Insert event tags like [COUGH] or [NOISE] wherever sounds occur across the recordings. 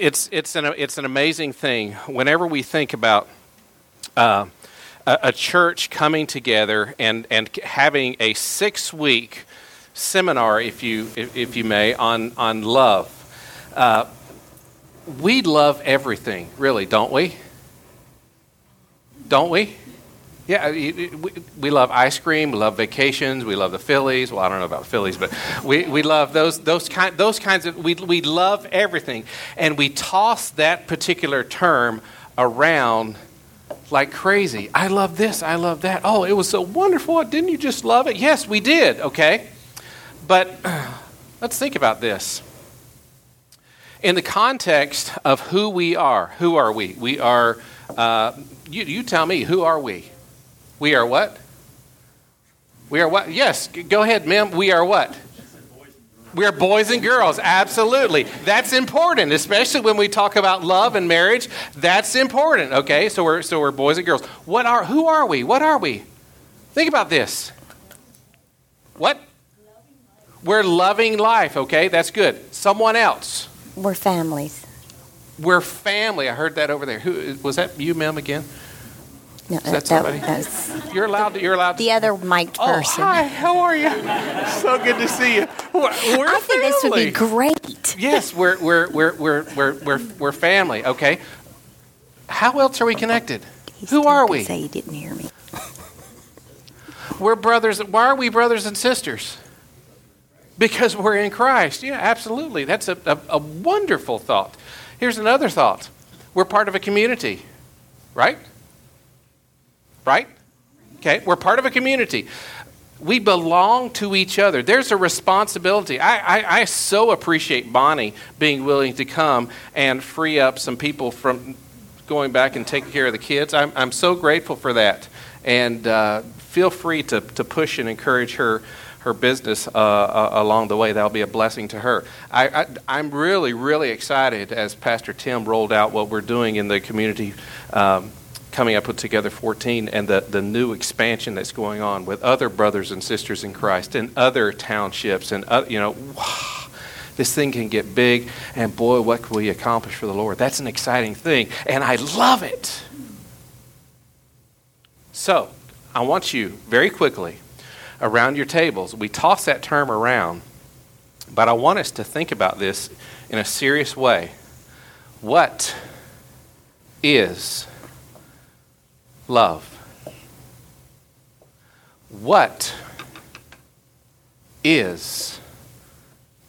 it's it's an it's an amazing thing whenever we think about uh, a, a, church coming together and and having a six week seminar, if you if, if, you may, on on love. Uh, we love everything, really, don't we? Don't we? Yeah, we love ice cream. We love vacations. We love the Phillies. Well, I don't know about Phillies, but we, we love those those kind those kinds of we we love everything, and we toss that particular term around like crazy. I love this. I love that. Oh, it was so wonderful. Didn't you just love it? Yes, we did. Okay, but [CLEARS THROAT] let's think about this in the context of who we are. Who are we? We are. Uh, you, you tell me. Who are we? We are what? We are what? Yes, go ahead, ma'am. We are what? We are boys and girls. Absolutely. That's important, especially when we talk about love and marriage. That's important. Okay? So we're so we're boys and girls. What are who are we? What are we? Think about this. What? We're loving life, okay? That's good. Someone else. We're families. We're family. I heard that over there. Who was that you, ma'am, again? No, Is that somebody? That, you're allowed to. You're allowed. To. The other mic'd oh, person. Hi. How are you? so good to see you. We're, we're I think this would be great. Yes, we're we're we're we're we're we're, we're family. Okay. How else are we connected? He's Who are we? Say you didn't hear me. we're brothers. Why are we brothers and sisters? Because we're in Christ. Yeah, absolutely. That's a, a, a wonderful thought. Here's another thought. We're part of a community, right? Right? Okay, we're part of a community. We belong to each other. There's a responsibility. I, I, I so appreciate Bonnie being willing to come and free up some people from going back and taking care of the kids. I'm, I'm so grateful for that. And uh, feel free to, to push and encourage her her business uh, uh, along the way. That'll be a blessing to her. I, am really, really excited as Pastor Tim rolled out what we're doing in the community um, coming up with Together 14 and the, the new expansion that's going on with other brothers and sisters in Christ and other townships and, uh, you know, wow, this thing can get big and boy, what can we accomplish for the Lord? That's an exciting thing and I love it. So, I want you very quickly around your tables, we toss that term around, but I want us to think about this in a serious way. What is love. What is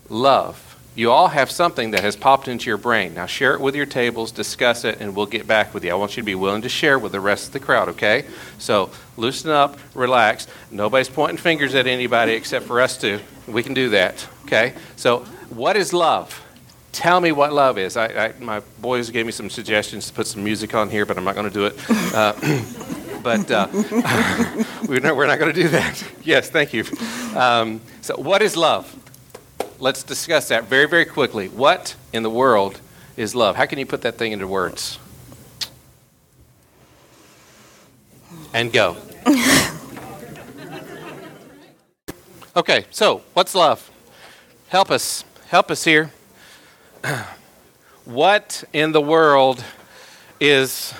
love? You all have something that has popped into your brain. Now share it with your tables, discuss it, and we'll get back with you. I want you to be willing to share with the rest of the crowd, okay? So loosen up, relax. Nobody's pointing fingers at anybody except for us two. We can do that, okay? So, what is love? Tell me what love is. I, I, my boys gave me some suggestions to put some music on here, but I'm not going to do it. Uh, [CLEARS THROAT] but uh, [LAUGHS] we're not, not going to do that. yes, thank you. Um, so, what is love? Let's discuss that very, very quickly. What in the world is love? How can you put that thing into words? And go. [LAUGHS] okay, so what's love? Help us. Help us here. [CLEARS THROAT] what in the world is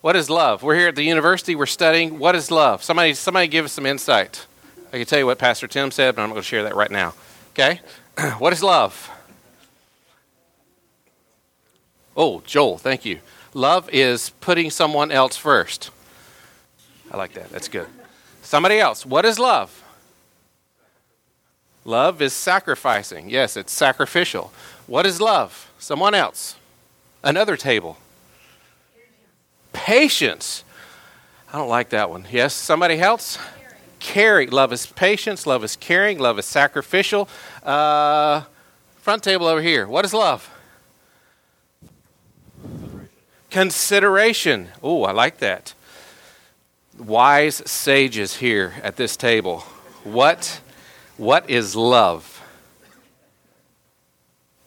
what is love? We're here at the university, we're studying what is love? Somebody somebody give us some insight. I can tell you what Pastor Tim said, but I'm not going to share that right now. Okay? [CLEARS THROAT] what is love? Oh, Joel, thank you. Love is putting someone else first. I like that. That's good. Somebody else. What is love? Love is sacrificing. Yes, it's sacrificial. What is love? Someone else. Another table. Patience. I don't like that one. Yes, somebody else? Caring. Love is patience. Love is caring. Love is sacrificial. Uh, front table over here. What is love? Consideration. Oh, I like that. Wise sages here at this table. What what is love?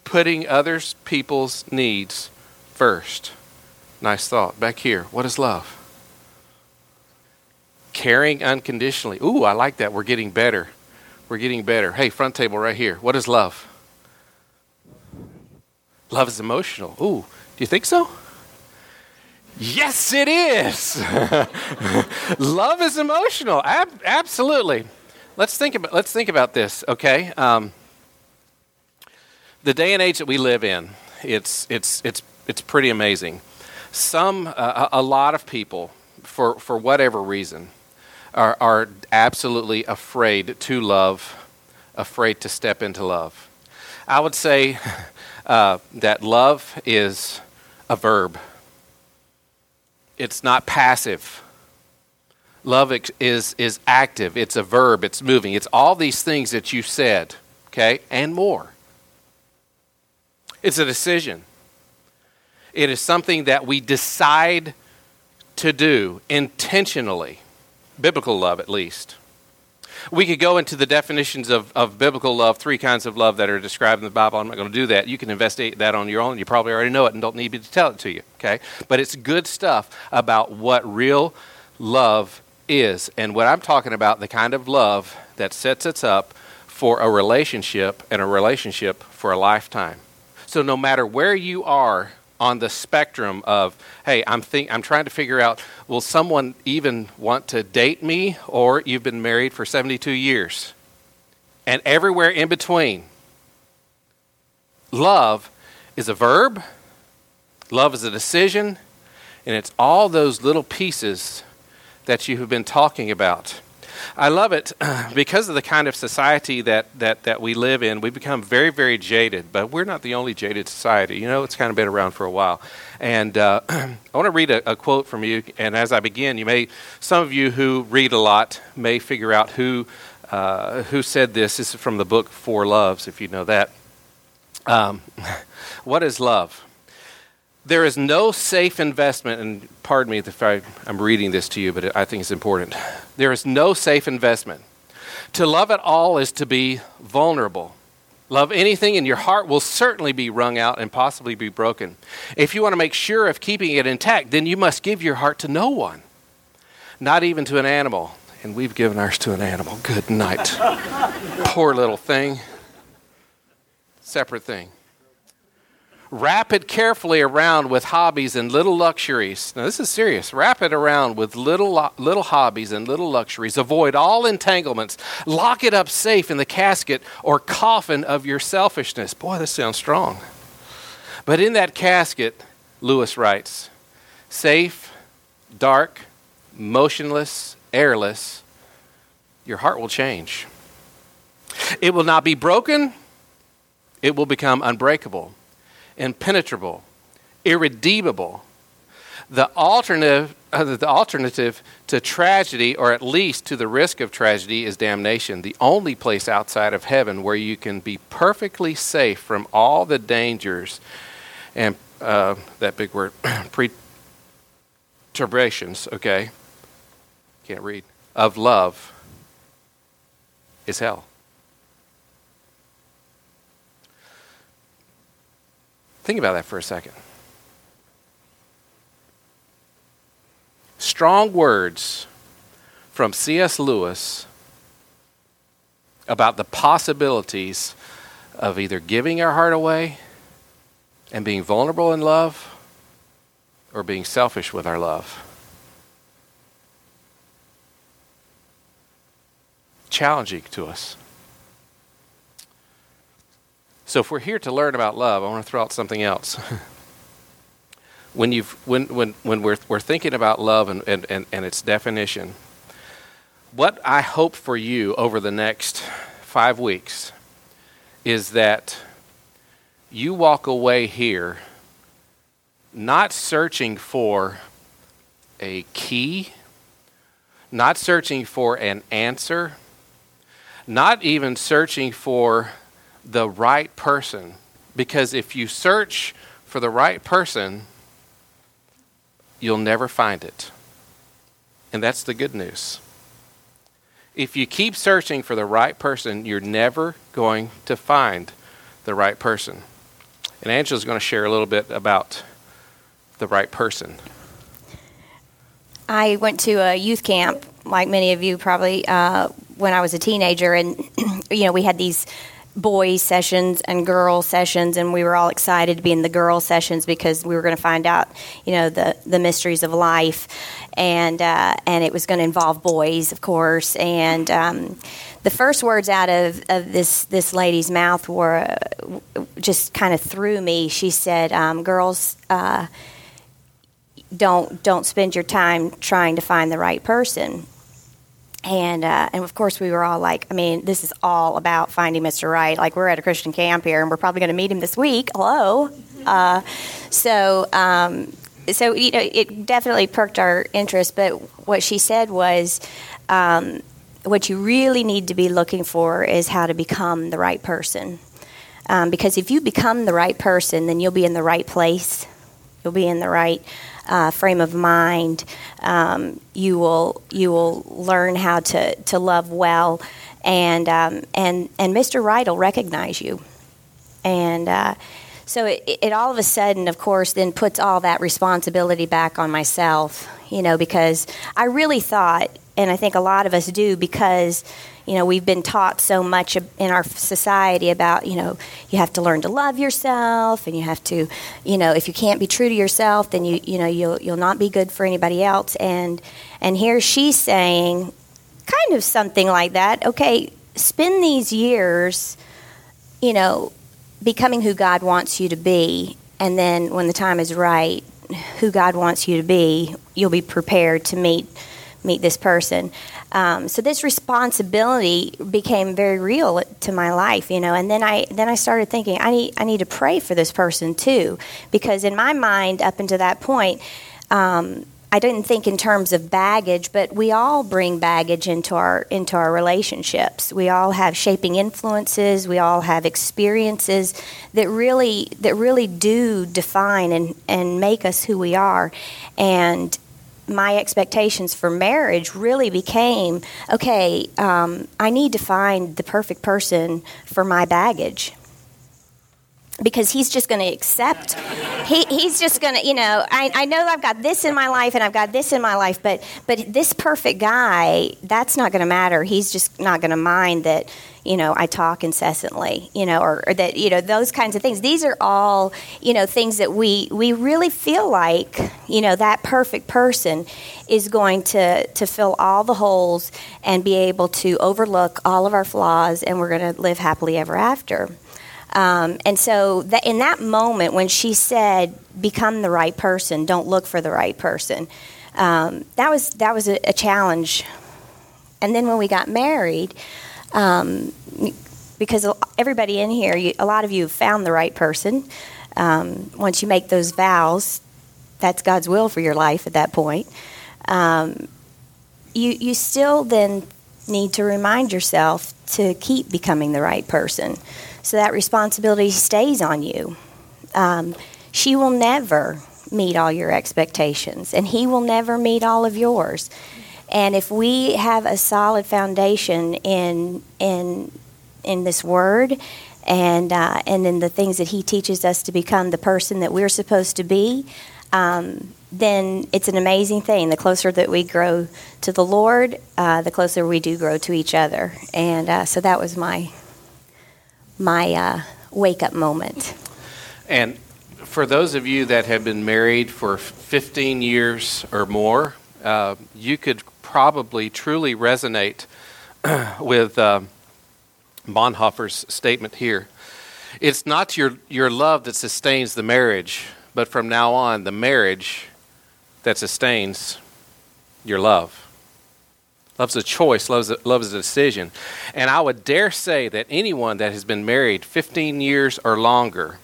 Putting others people's needs first. Nice thought. Back here. What is love? Caring unconditionally. Ooh, I like that. We're getting better. We're getting better. Hey, front table right here. What is love? Love is emotional. Ooh, do you think so? Yes, it is. [LAUGHS] Love is emotional. Ab- absolutely. Let's think about let's think about this. Okay, um, the day and age that we live in, it's it's it's it's pretty amazing. Some uh, a lot of people, for for whatever reason, are are absolutely afraid to love, afraid to step into love. I would say [LAUGHS] uh, that love is a verb it's not passive. Love is, is active, it's a verb, it's moving. It's all these things that you said, okay, and more. It's a decision. It is something that we decide to do intentionally, biblical love at least. We could go into the definitions of, of biblical love, three kinds of love that are described in the Bible. I'm not going to do that. You can investigate that on your own. You probably already know it and don't need me to tell it to you, okay? But it's good stuff about what real love is. And what I'm talking about, the kind of love that sets us up for a relationship and a relationship for a lifetime. So no matter where you are on the spectrum of hey i'm think i'm trying to figure out will someone even want to date me or you've been married for 72 years and everywhere in between love is a verb love is a decision and it's all those little pieces that you have been talking about I love it [CLEARS THROAT] because of the kind of society that, that, that we live in. We become very, very jaded, but we're not the only jaded society. You know, it's kind of been around for a while. And uh, [CLEARS THROAT] I want to read a, a, quote from you. And as I begin, you may, some of you who read a lot may figure out who, uh, who said this. This is from the book Four Loves, if you know that. Um, [LAUGHS] what is love? There is no safe investment, and pardon me if I, am reading this to you, but I think it's important. There is no safe investment. To love at all is to be vulnerable. Love anything, and your heart will certainly be wrung out and possibly be broken. If you want to make sure of keeping it intact, then you must give your heart to no one, not even to an animal. And we've given ours to an animal. Good night. [LAUGHS] Poor little thing. Separate thing. Wrap it carefully around with hobbies and little luxuries. Now, this is serious. Wrap it around with little, little hobbies and little luxuries. Avoid all entanglements. Lock it up safe in the casket or coffin of your selfishness. Boy, this sounds strong. But in that casket, Lewis writes, safe, dark, motionless, airless, your heart will change. It will not be broken, it will become unbreakable impenetrable, irredeemable. The alternative, uh, the alternative to tragedy, or at least to the risk of tragedy, is damnation. The only place outside of heaven where you can be perfectly safe from all the dangers and uh, that big word, [CLEARS THROAT] perturbations, okay? Can't read. Of love is hell. Think about that for a second. Strong words from C.S. Lewis about the possibilities of either giving our heart away and being vulnerable in love or being selfish with our love. Challenging to us. So if we're here to learn about love, I want to throw out something else. [LAUGHS] when you've when when when we're we're thinking about love and, and, and, and its definition, what I hope for you over the next five weeks is that you walk away here not searching for a key, not searching for an answer, not even searching for the right person. Because if you search for the right person, you'll never find it. And that's the good news. If you keep searching for the right person, you're never going to find the right person. And Angela's going to share a little bit about the right person. I went to a youth camp, like many of you probably, uh, when I was a teenager, and [CLEARS THROAT] you know we had these boys sessions and girl sessions and we were all excited to be in the girl sessions because we were going to find out you know the the mysteries of life. And uh, and it was going to involve boys of course. And um, the first words out of, of this this lady's mouth were uh, just kind of threw me. She said um, girls uh, don't don't spend your time trying to find the right person and uh, and of course we were all like, I mean, this is all about finding Mr. Right. Like we're at a Christian camp here, and we're probably going to meet him this week. Hello, uh, so um, so you know, it definitely perked our interest. But what she said was. Um, what you really need to be looking for is how to become the right person. Um, because if you become the right person, then you'll be in the right place. You'll be in the right uh, frame of mind. Um, you will you will learn how to, to love well, and um, and and Mr. Right will recognize you, and. Uh, so it, it, all of a sudden, of course, then puts all that responsibility back on myself, you know, because I really thought, and I think a lot of us do, because you know we've been taught so much in our society about you know you have to learn to love yourself and you have to you know if you can't be true to yourself then you you know you'll you'll not be good for anybody else. And and here she's saying kind of something like that okay spend these years you know becoming who God wants you to be. And then when the time is right who God wants you to be you'll be prepared to meet meet this person. Um, so this responsibility became very real to my life, you know. And then I then I started thinking I need I need to pray for this person too, because in my mind up until that point. Um, I didn't think in terms of baggage, but we all bring baggage into our into our relationships. We all have shaping influences. We all have experiences that really that really do define and, and make us who we are. And my expectations for marriage really became okay, um, I need to find the perfect person for my baggage because he's just going to accept. He, he's just going to, you know, I, I know I've got this in my life and I've got this in my life, but but this perfect guy, that's not going to matter. He's just not going to mind that, you know, I talk incessantly, you know, or, or, that, you know, those kinds of things. These are all, you know, things that we we really feel like, you know, that perfect person is going to to fill all the holes and be able to overlook all of our flaws, and we're going to live happily ever after. Um, and so, that in that moment when she said, "Become the right person, don't look for the right person," um, that was that was a, a, challenge. And then when we got married, um, because everybody in here, you, a lot of you have found the right person. Um, once you make those vows, that's God's will for your life at that point. Um, you you still then need to remind yourself to keep becoming the right person. So that responsibility stays on you. Um, she will never meet all your expectations, and he will never meet all of yours. And if we have a solid foundation in in in this word, and uh, and in the things that he teaches us to become the person that we're supposed to be, um, then it's an amazing thing. The closer that we grow to the Lord, uh, the closer we do grow to each other. And uh, so that was my my uh, wake up moment. And for those of you that have been married for 15 years or more, uh, you could probably truly resonate [CLEARS THROAT] with uh, Bonhoeffer's statement here. It's not your, your love that sustains the marriage, but from now on, the marriage that sustains your love. Love's a choice, love's a, love is a decision. And I would dare say that anyone that has been married 15 years or longer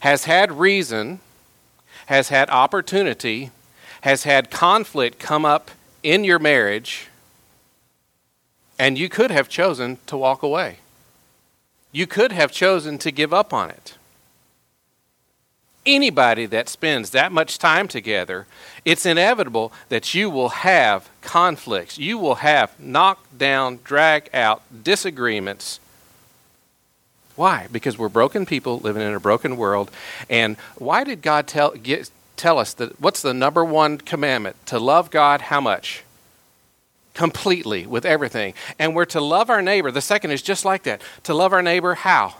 has had reason, has had opportunity, has had conflict come up in your marriage, and you could have chosen to walk away. You could have chosen to give up on it anybody that spends that much time together, it's inevitable that you will have conflicts. You will have knockdown, drag out disagreements. Why? Because we're broken people living in a broken world. And why did God tell, get, tell us that what's the number one commandment? To love God how much? completely with everything. And we're to love our neighbor. The second is just like that to love our neighbor, how?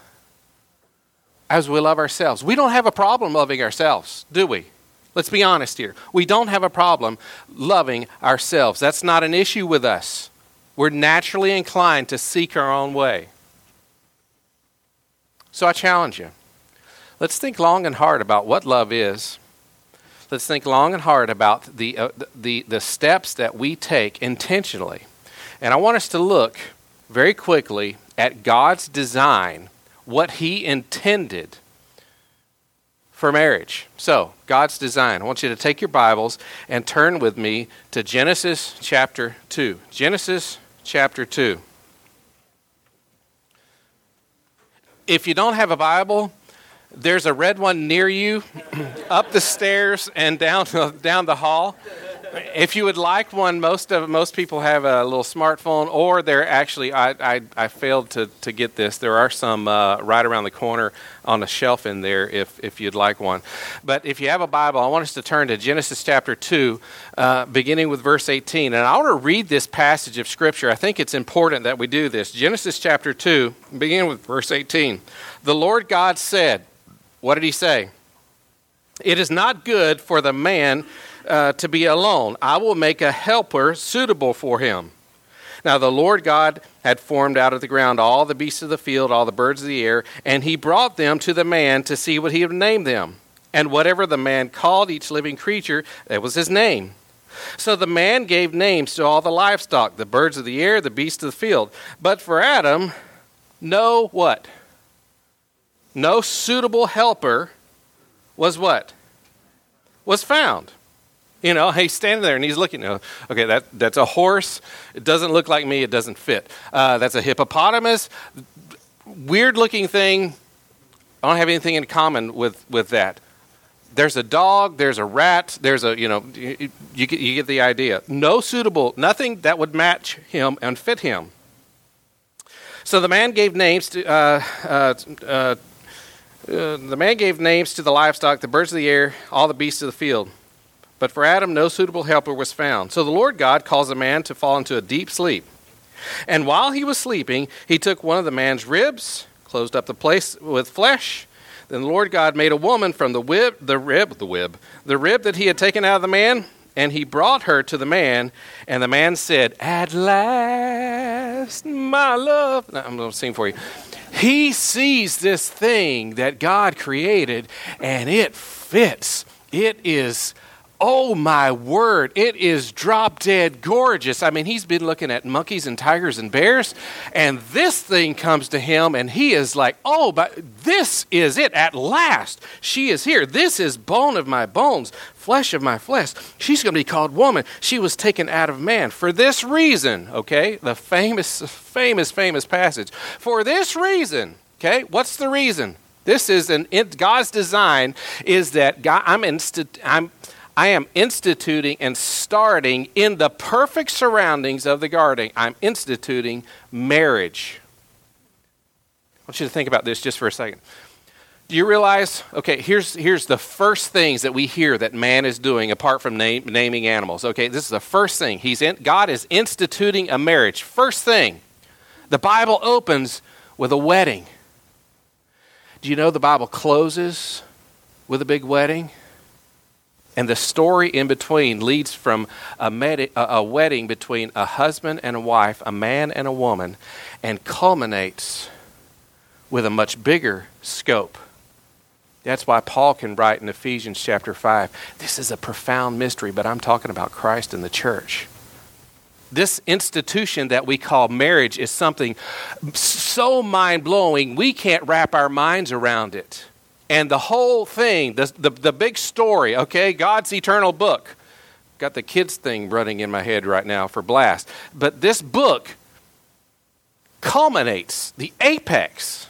As we love ourselves. We don't have a problem loving ourselves, do we? Let's be honest here. We don't have a problem loving ourselves. That's not an issue with us. We're naturally inclined to seek our own way. So I challenge you. Let's think long and hard about what love is. Let's think long and hard about the, uh, the, the steps that we take intentionally. And I want us to look very quickly at God's design, what He intended for marriage. So, God's design. I want you to take your Bibles and turn with me to Genesis chapter 2. Genesis chapter 2. If you don't have a Bible, there's a red one near you, [CLEARS THROAT] up the stairs and down [LAUGHS] down the hall. If you would like one, most of most people have a little smartphone, or they're actually. I, I, I failed to, to get this. There are some uh, right around the corner on a shelf in there. If if you'd like one, but if you have a Bible, I want us to turn to Genesis chapter two, uh, beginning with verse eighteen, and I want to read this passage of Scripture. I think it's important that we do this. Genesis chapter two, beginning with verse eighteen. The Lord God said, "What did He say?" It is not good for the man uh, to be alone. I will make a helper suitable for him. Now the Lord God had formed out of the ground all the beasts of the field, all the birds of the air, and he brought them to the man to see what he would name them. And whatever the man called each living creature, that was his name. So the man gave names to all the livestock, the birds of the air, the beasts of the field. But for Adam, no what? No suitable helper was what? Was found. You know, he's standing there and he's looking. Okay, that, that's a horse. It doesn't look like me. It doesn't fit. Uh, that's a hippopotamus. Weird looking thing. I don't have anything in common with, with that. There's a dog. There's a rat. There's a, you know, you, you, get, you get the idea. No suitable, nothing that would match him and fit him. So the man gave names to, uh, uh, uh, uh the man gave names to the livestock, the birds of the air, all the beasts of the field. But for Adam, no suitable helper was found. So the Lord God caused the man to fall into a deep sleep. And while he was sleeping, he took one of the man's ribs, closed up the place with flesh. Then the Lord God made a woman from the rib, the rib, the rib, the rib that he had taken out of the man, and he brought her to the man. And the man said, "At last, my love." I'm going to sing for you. He sees this thing that God created, and it fits. It is Oh my word, it is drop dead gorgeous. I mean, he's been looking at monkeys and tigers and bears, and this thing comes to him, and he is like, Oh, but this is it at last. She is here. This is bone of my bones, flesh of my flesh. She's going to be called woman. She was taken out of man. For this reason, okay, the famous, famous, famous passage. For this reason, okay, what's the reason? This is an God's design is that God, I'm, insti- I'm I am instituting and starting in the perfect surroundings of the garden. I'm instituting marriage. I want you to think about this just for a second. Do you realize? Okay, here's, here's the first things that we hear that man is doing apart from name, naming animals. Okay, this is the first thing. He's in, God is instituting a marriage. First thing, the Bible opens with a wedding. Do you know the Bible closes with a big wedding? And the story in between leads from a, med- a, wedding between a husband and a wife, a man and a woman, and culminates with a much bigger scope. That's why Paul can write in Ephesians chapter 5 this is a profound mystery, but I'm talking about Christ and the church. This institution that we call marriage is something so mind blowing, we can't wrap our minds around it. And the whole thing, the, the, the big story, okay, God's eternal book. Got the kids thing running in my head right now for blast. But this book culminates, the apex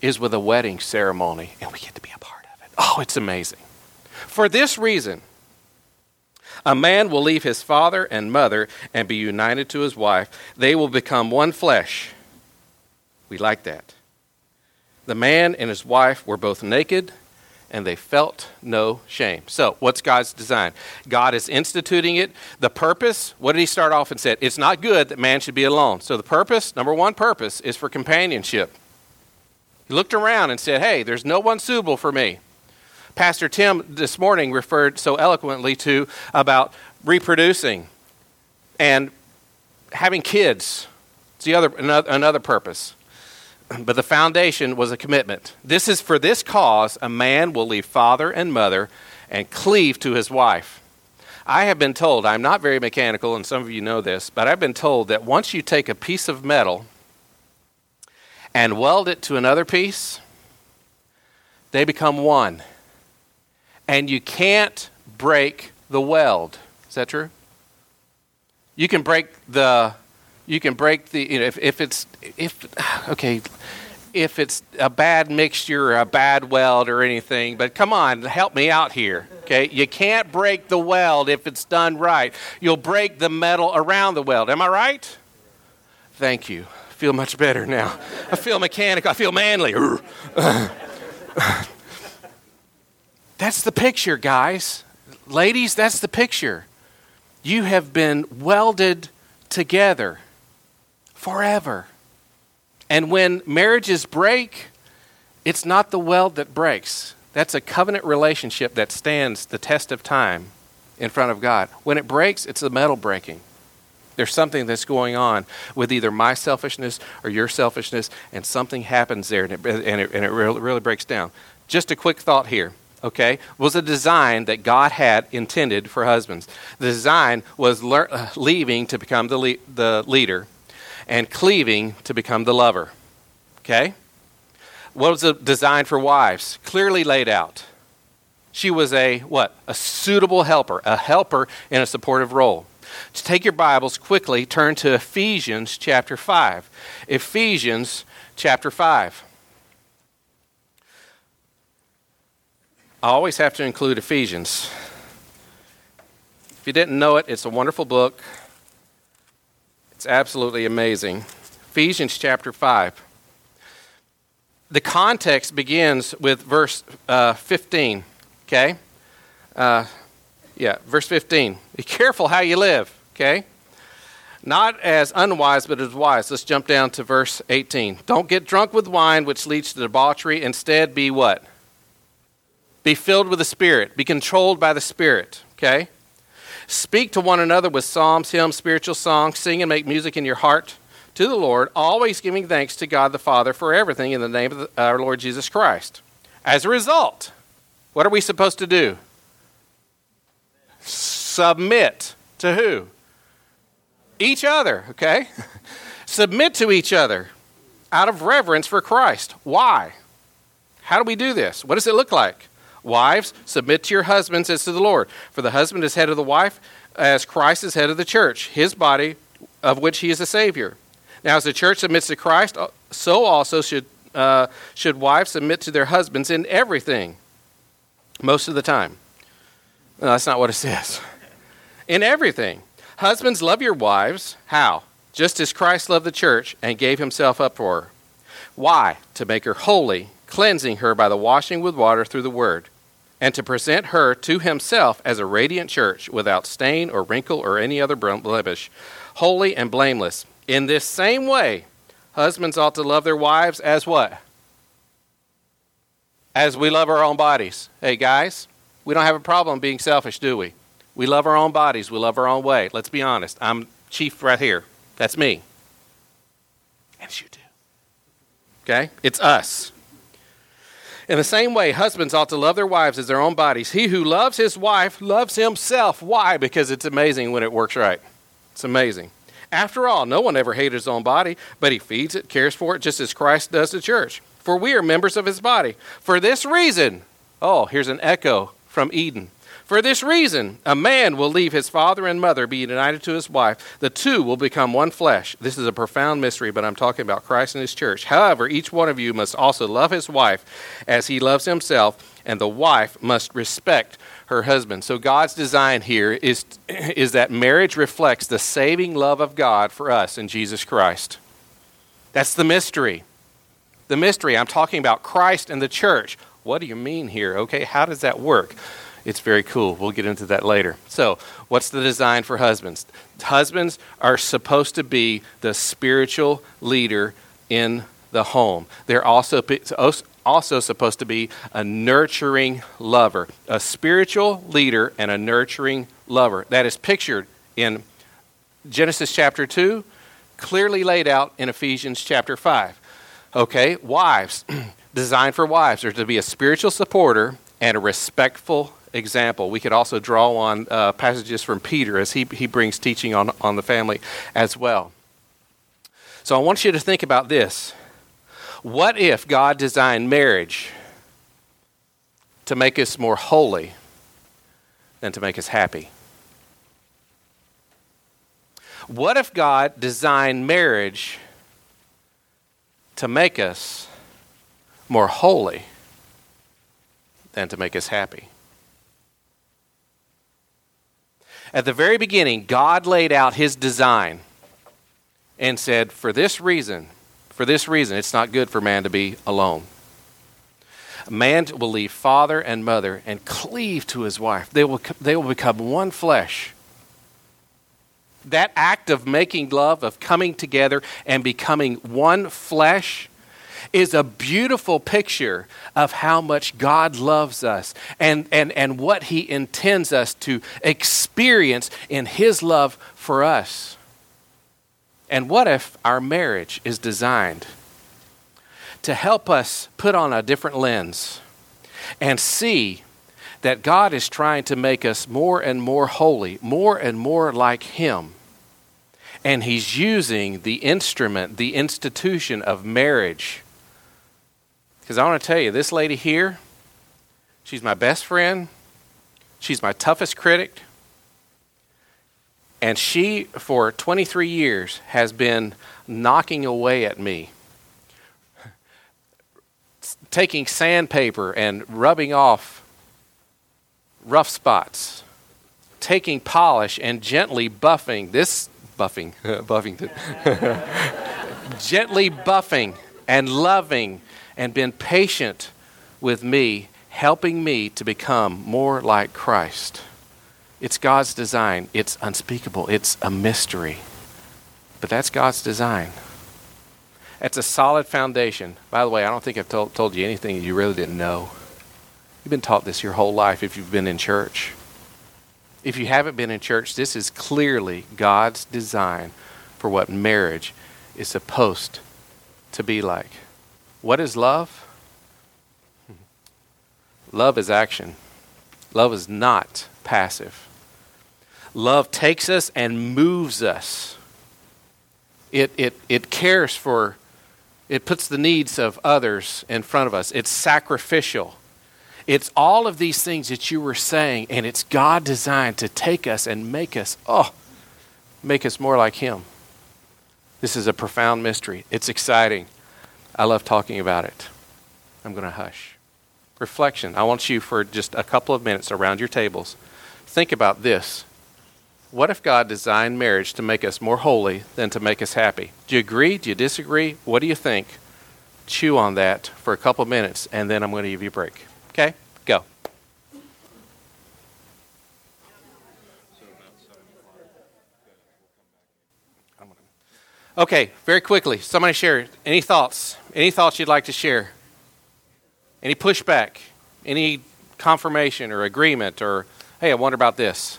is with a wedding ceremony, and we get to be a part of it. Oh, it's amazing. For this reason, a man will leave his father and mother and be united to his wife. They will become one flesh. We like that. The man and his wife were both naked and they felt no shame. So, what's God's design? God is instituting it. The purpose, what did he start off and said? It's not good that man should be alone. So, the purpose, number one purpose, is for companionship. He looked around and said, Hey, there's no one suitable for me. Pastor Tim this morning referred so eloquently to about reproducing and having kids. It's the other another, another purpose. [CLEARS THROAT] But the foundation was a commitment. This is for this cause a man will leave father and mother and cleave to his wife. I have been told, I'm not very mechanical, and some of you know this, but I've been told that once you take a piece of metal and weld it to another piece, they become one. And you can't break the weld. Is that true? You can break the you can break the you know if, if it's if okay if it's a bad mixture or a bad weld or anything but come on help me out here okay? You can't break the weld if it's done right. You'll break the metal around the weld. Am i right? Thank you. I feel much better now. I feel mechanical. I feel manly. [LAUGHS] That's the picture guys. Ladies that's the picture. You have been welded together forever. And when marriages break, it's not the weld that breaks. That's a covenant relationship that stands the test of time in front of God. When it breaks, it's the metal breaking. There's something that's going on with either my selfishness or your selfishness, and something happens there, and it, and it, and it really, really breaks down. Just a quick thought here okay, was a design that God had intended for husbands. The design was lear- uh, leaving to become the, le- the leader and cleaving to become the lover. Okay? What was the design for wives? Clearly laid out. She was a what? A suitable helper, a helper in a supportive role. To take your Bibles quickly, turn to Ephesians chapter 5. Ephesians chapter 5. I always have to include Ephesians. If you didn't know it, it's a wonderful book. It's absolutely amazing. Ephesians chapter 5. The context begins with verse uh, 15, okay? Uh, yeah, verse 15. Be careful how you live, okay? Not as unwise, but as wise. Let's jump down to verse 18. Don't get drunk with wine, which leads to debauchery. Instead, be what? Be filled with the Spirit. Be controlled by the Spirit. Okay? Speak to one another with psalms, hymns, spiritual songs. Sing and make music in your heart to the Lord, always giving thanks to God the Father for everything in the name of the, our Lord Jesus Christ. As a result, what are we supposed to do? Submit to who? Each other, okay? [LAUGHS] Submit to each other out of reverence for Christ. Why? How do we do this? What does it look like? Wives, submit to your husbands as to the Lord. For the husband is head of the wife, as Christ is head of the church, his body, of which he is the Savior. Now, as the church submits to Christ, uh, so also should, uh, should wives submit to their husbands in everything, most of the time. No, that's not what it says. In everything. Husbands, love your wives. How? Just as Christ loved the church and gave himself up for her. Why? To make her holy, cleansing her by the washing with water through the word and to present her to himself as a radiant church without stain or wrinkle or any other blemish, holy and blameless. In this same way, husbands ought to love their wives as what? As we love our own bodies. Hey, guys, we don't have a problem being selfish, do we? We love our own bodies. We love our own way. Let's be honest. I'm chief right here. That's me. And you do. Okay? It's us. In the same way, husbands ought to love their wives as their own bodies. He who loves his wife loves himself. Why? Because it's amazing when it works right. It's amazing. After all, no one ever hated his own body, but he feeds it, cares for it, just as Christ does the church. For we are members of his body. For this reason, oh, here's an echo from Eden. For this reason, a man will leave his father and mother, be united to his wife. The two will become one flesh. This is a profound mystery, but I'm talking about Christ and his church. However, each one of you must also love his wife as he loves himself, and the wife must respect her husband. So God's design here is, [CLEARS THROAT] is that marriage reflects the saving love of God for us in Jesus Christ. That's the mystery. The mystery, I'm talking about Christ and the church. what do you mean here? Okay, how does that work? It's very cool. We'll get into that later. So, what's the design for husbands? Husbands are supposed to be the spiritual leader in the home. They're also also supposed to be a nurturing lover, a spiritual leader and a nurturing lover. That is pictured in Genesis chapter 2, clearly laid out in Ephesians chapter 5. Okay, wives, [CLEARS THROAT] designed for wives, are to be a spiritual supporter and a respectful example. We could also draw on uh, passages from Peter as he, he brings teaching on, on the family as well. So I want you to think about this. What if God designed marriage to make us more holy than to make us happy? What if God designed marriage to make us more holy than to make us happy? At the very beginning, God laid out his design and said, For this reason, for this reason, it's not good for man to be alone. Man will leave father and mother and cleave to his wife. They will, they will become one flesh. That act of making love, of coming together and becoming one flesh, is a beautiful picture of how much God loves us and, and, and what He intends us to experience in His love for us. And what if our marriage is designed to help us put on a different lens and see that God is trying to make us more and more holy, more and more like Him? And He's using the instrument, the institution of marriage because I want to tell you, this lady here, she's my best friend, she's my toughest critic, and she, for 23 years, has been knocking away at me. Taking sandpaper and rubbing off rough spots, taking polish and gently buffing this buffing, [LAUGHS] Buffington, [LAUGHS] gently buffing and loving and been patient with me, helping me to become more like Christ. It's God's design. It's unspeakable. It's a mystery. But that's God's design. It's a solid foundation. By the way, I don't think I've told, told you anything you really didn't know. You've been taught this your whole life if you've been in church. If you haven't been in church, this is clearly God's design for what marriage is supposed to be like. What is love? Love is action. Love is not passive. Love takes us and moves us. It, it, it cares for, it puts the needs of others in front of us. It's sacrificial. It's all of these things that you were saying, and it's God designed to take us and make us, oh, make us more like Him. This is a profound mystery. It's exciting. I love talking about it. I'm going to hush. Reflection. I want you for just a couple of minutes around your tables. Think about this. What if God designed marriage to make us more holy than to make us happy? Do you agree? Do you disagree? What do you think? Chew on that for a couple of minutes, and then I'm going to give you a break. Okay? Go. Okay, very quickly, somebody share any thoughts? Any thoughts you'd like to share? Any pushback? Any confirmation or agreement or, hey, I wonder about this?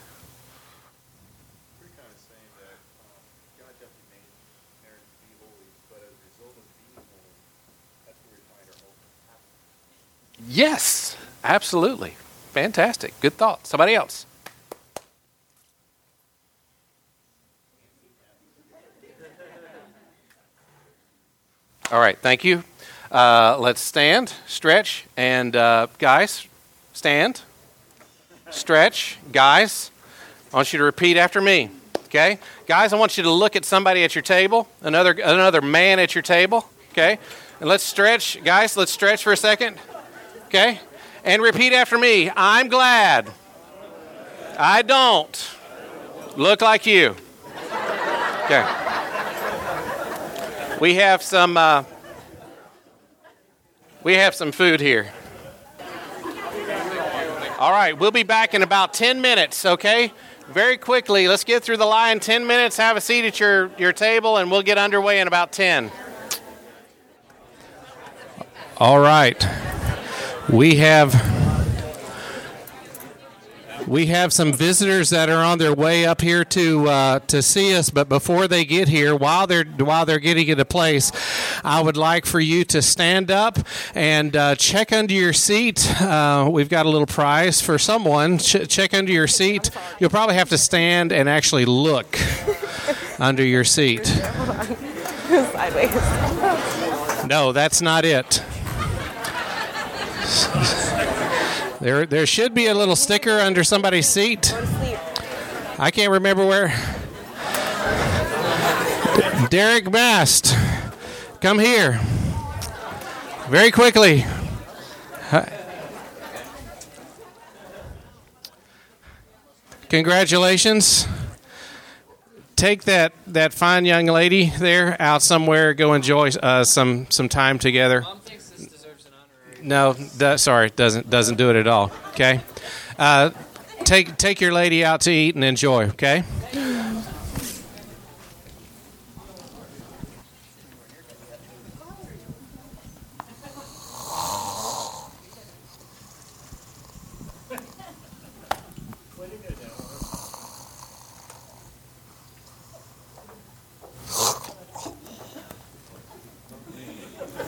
Uh, yes, absolutely. Fantastic. Good thought. Somebody else. All right, thank you. Uh, let's stand, stretch, and uh, guys, stand, stretch. Guys, I want you to repeat after me. Okay, guys, I want you to look at somebody at your table, another another man at your table. Okay, and let's stretch, guys. Let's stretch for a second. Okay, and repeat after me. I'm glad I don't look like you. Okay. We have some. Uh, we have some food here. All right, we'll be back in about 10 minutes, okay? Very quickly, let's get through the line 10 minutes, have a seat at your, your table, and we'll get underway in about 10. All right. We have we have some visitors that are on their way up here to uh, to see us, but before they get here, while they're while they're getting into place, I would like for you to stand up and uh, check under your seat. Uh, we've got a little prize for someone. Ch- check under your seat. You'll probably have to stand and actually look [LAUGHS] under your seat. Sideways. [LAUGHS] No, that's not it. There, there should be a little sticker under somebody's seat. I can't remember where. Derek Bast, come here. Very quickly. Congratulations. Take that, that fine young lady there out somewhere. Go enjoy uh, some some time together. Mom thinks this deserves an honorary. No, that, sorry, doesn't doesn't do it at all. Okay, uh, take take your lady out to eat and enjoy. Okay.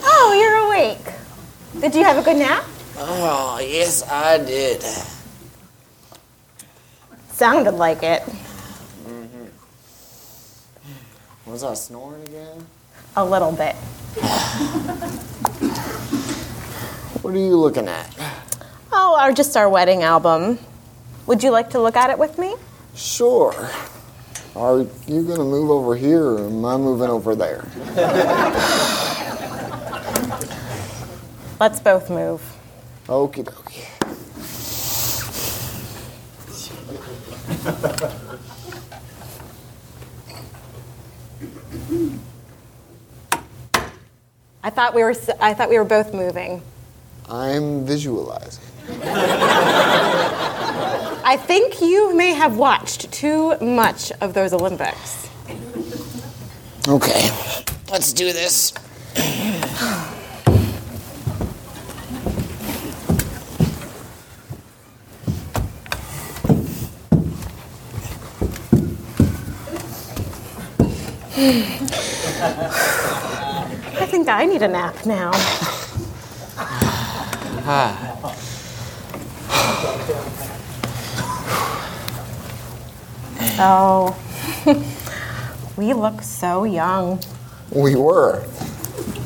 Oh, you're awake. Did you have a good nap? Oh, yes, I did. Sounded like it. Mm-hmm. Was I snoring again? A little bit. [SIGHS] What are you looking at? Oh, our just our wedding album. Would you like to look at it with me? Sure. Are you gonna move over here or am I moving over there? [LAUGHS] Let's both move. Okie dokie. I thought we were s- I thought we were both moving. I'm visualizing. I think you may have watched too much of those Olympics. Okay, let's do this. [SIGHS] I think I need a nap now. [SIGHS] oh, [LAUGHS] we look so young. We were.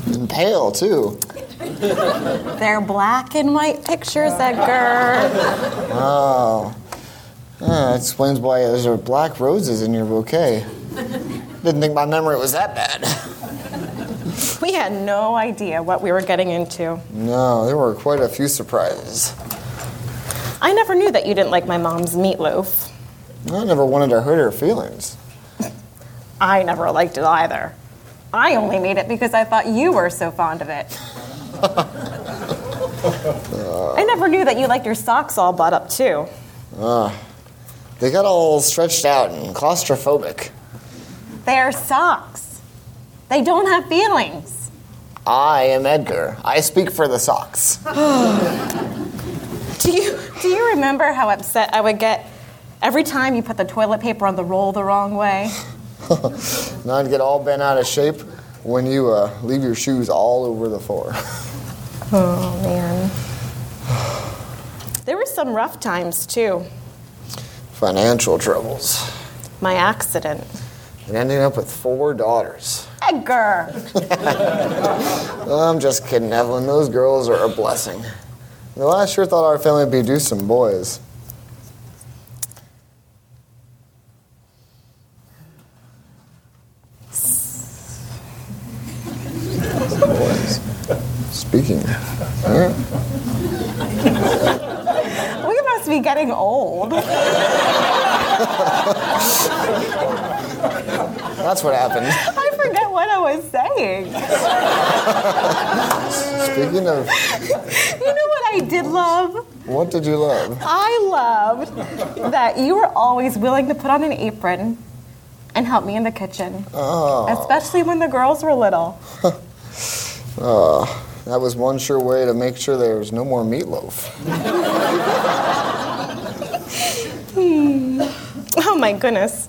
And pale, too. They're black and white pictures, Edgar. Oh. Ah, that explains why there's are black roses in your bouquet. [LAUGHS] Didn't think my memory was that bad. [LAUGHS] We had no idea what we were getting into. No, there were quite a few surprises. I never knew that you didn't like my mom's meatloaf. I never wanted to hurt her feelings. I never liked it either. I only made it because I thought you were so fond of it. [LAUGHS] I never knew that you liked your socks all bought up too. Ah, they got all stretched out and claustrophobic. They're socks. They don't have feelings. I am Edgar. I speak for the socks. [GASPS] Do you do you remember how upset I would get every time you put the toilet paper on the roll the wrong way? [LAUGHS] And I'd get all bent out of shape when you uh, leave your shoes all over the floor. [LAUGHS] Oh man. There were some rough times too. Financial troubles. My accident. And ending up with four daughters. Edgar. Well, I'm just kidding, Evelyn. Those girls are a blessing. Though I sure thought our family would be do some boys. Boys. Speaking. Huh? We must be getting old. [LAUGHS] That's what happened. I forget what I was saying. Speaking of You know what I did love? What did you love? I loved that you were always willing to put on an apron and help me in the kitchen, Oh, especially when the girls were little. [LAUGHS] oh, that was one sure way to make sure there was no more meatloaf. [LAUGHS] Hmm. Oh my goodness.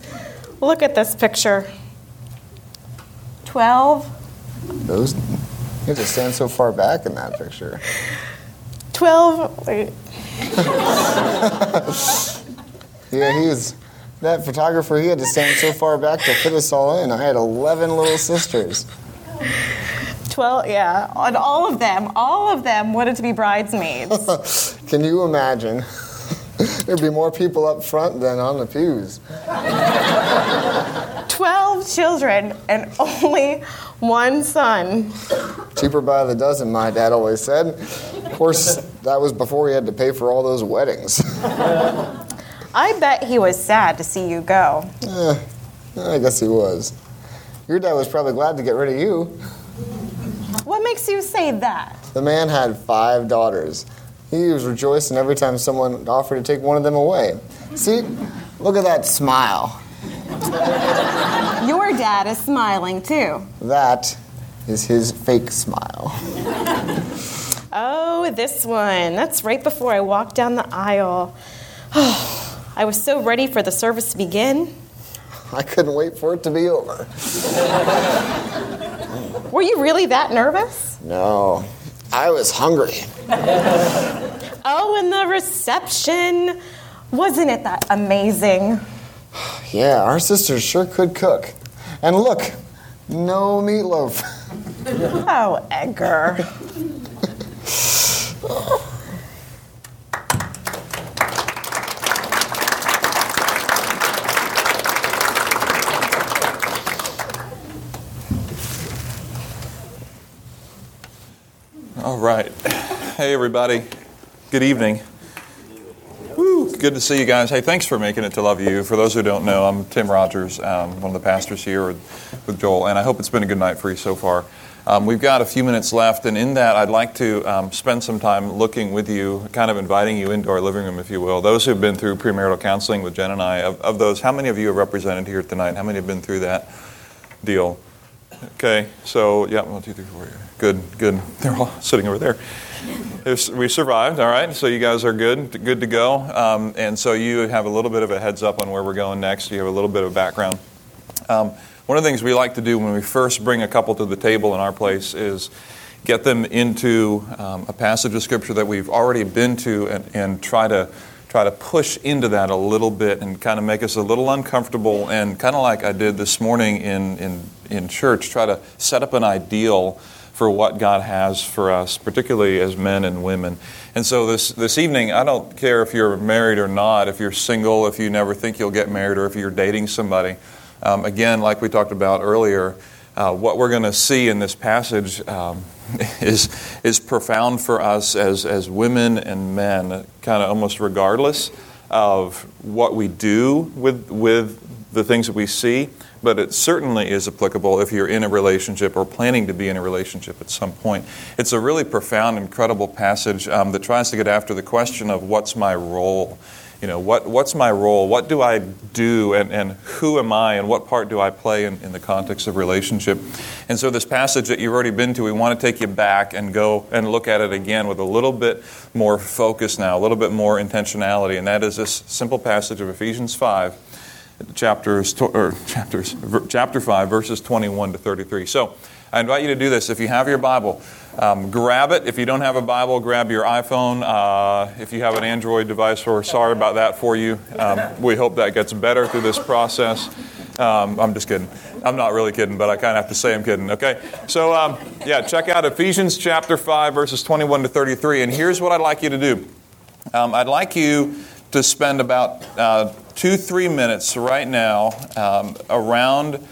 Look at this picture. 12, Those, you had to stand so far back in that picture. 12, wait, [LAUGHS] Yeah, he was. That photographer, he had to stand so far back to fit us all in. I had 11 little sisters. 12, yeah. And all of them, all of them wanted to be bridesmaids. [LAUGHS] Can you imagine? [LAUGHS] There'd be more people up front than on the pews. 12 children and only one son. Cheaper by the dozen, my dad always said. Of course, that was before he had to pay for all those weddings. I bet he was sad to see you go. Eh, I guess he was. Your dad was probably glad to get rid of you. What makes you say that? The man had five daughters. He was rejoicing every time someone offered to take one of them away. See, look at that smile. Your dad is smiling too. That is his fake smile. Oh, this one. That's right before I walked down the aisle. Oh, I was so ready for the service to begin. I couldn't wait for it to be over. Were you really that nervous? No, I was hungry. Oh, and the reception. Wasn't it that amazing? [SIGHS] Yeah, our sisters sure could cook. And look, no meatloaf. Oh, Edgar. [LAUGHS] All right. Hey, everybody. Good evening. Woo, good to see you guys. Hey, thanks for making it to Love You. For those who don't know, I'm Tim Rogers, um, one of the pastors here with, with Joel, and I hope it's been a good night for you so far. Um, we've got a few minutes left, and in that, I'd like to um, spend some time looking with you, kind of inviting you into our living room, if you will. Those who've been through premarital counseling with Jen and I, of, of those, how many of you are represented here tonight? How many have been through that deal? Okay, so yeah, one, two, three, four. Good, good. They're all sitting over there. We survived, all right. So you guys are good, good to go. Um, and so you have a little bit of a heads up on where we're going next. You have a little bit of background. Um, one of the things we like to do when we first bring a couple to the table in our place is get them into um, a passage of scripture that we've already been to and, and try to try to push into that a little bit and kind of make us a little uncomfortable and kind of like I did this morning in, in, in church, try to set up an ideal for what God has for us, particularly as men and women. And so this, this evening, I don't care if you're married or not, if you're single, if you never think you'll get married, or if you're dating somebody. Um, again, like we talked about earlier, uh, what we're going to see in this passage um, [LAUGHS] is, is profound for us as, as women and men, kind of almost regardless of what we do with, with the things that we see, but it certainly is applicable if you're in a relationship or planning to be in a relationship at some point. It's a really profound, incredible passage um, that tries to get after the question of what's my role you know, what, what's my role? What do I do? And, and who am I? And what part do I play in, in the context of relationship? And so, this passage that you've already been to, we want to take you back and go and look at it again with a little bit more focus now, a little bit more intentionality. And that is this simple passage of Ephesians 5, chapters, or [LAUGHS] chapters, chapter 5, verses 21 to 33. So, I invite you to do this. If you have your Bible, um, grab it. If you don't have a Bible, grab your iPhone. Uh, if you have an Android device, we're sorry about that for you. Um, we hope that gets better through this process. Um, I'm just kidding. I'm not really kidding, but I kind of have to say I'm kidding, okay? So, um, yeah, check out Ephesians chapter 5, verses 21 to 33. And here's what I'd like you to do Um, I'd like you to spend about uh, two, three minutes right now um, around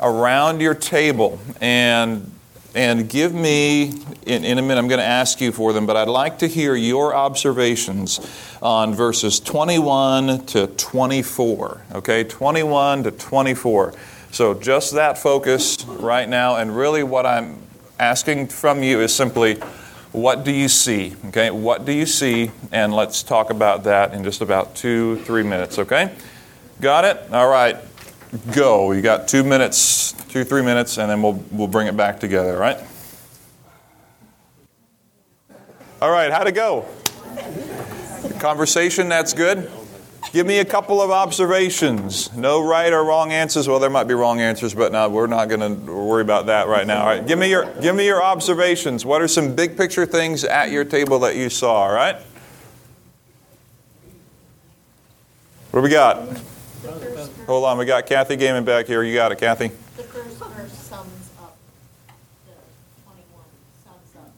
around your table and and give me in, in a minute i'm going to ask you for them but i'd like to hear your observations on verses 21 to 24 okay? 21 to 24 so just that focus right now and really what i'm asking from you is simply What do you see? Okay, what do you see? And let's talk about that in just about two, three minutes, okay? Got it? All right, go. You got two minutes, two, three minutes, and then we'll, we'll bring it back together, all right? All right, how'd it go? Conversation, that's good. Give me a couple of observations. No right or wrong answers. Well, there might be wrong answers, but no, we're not going to worry about that right now. All right, give me your give me your observations. What are some big picture things at your table that you saw? All right. What do we got? Hold on, we got Kathy Gaiman back here. You got it, Kathy. The first verse sums up the 21, sums up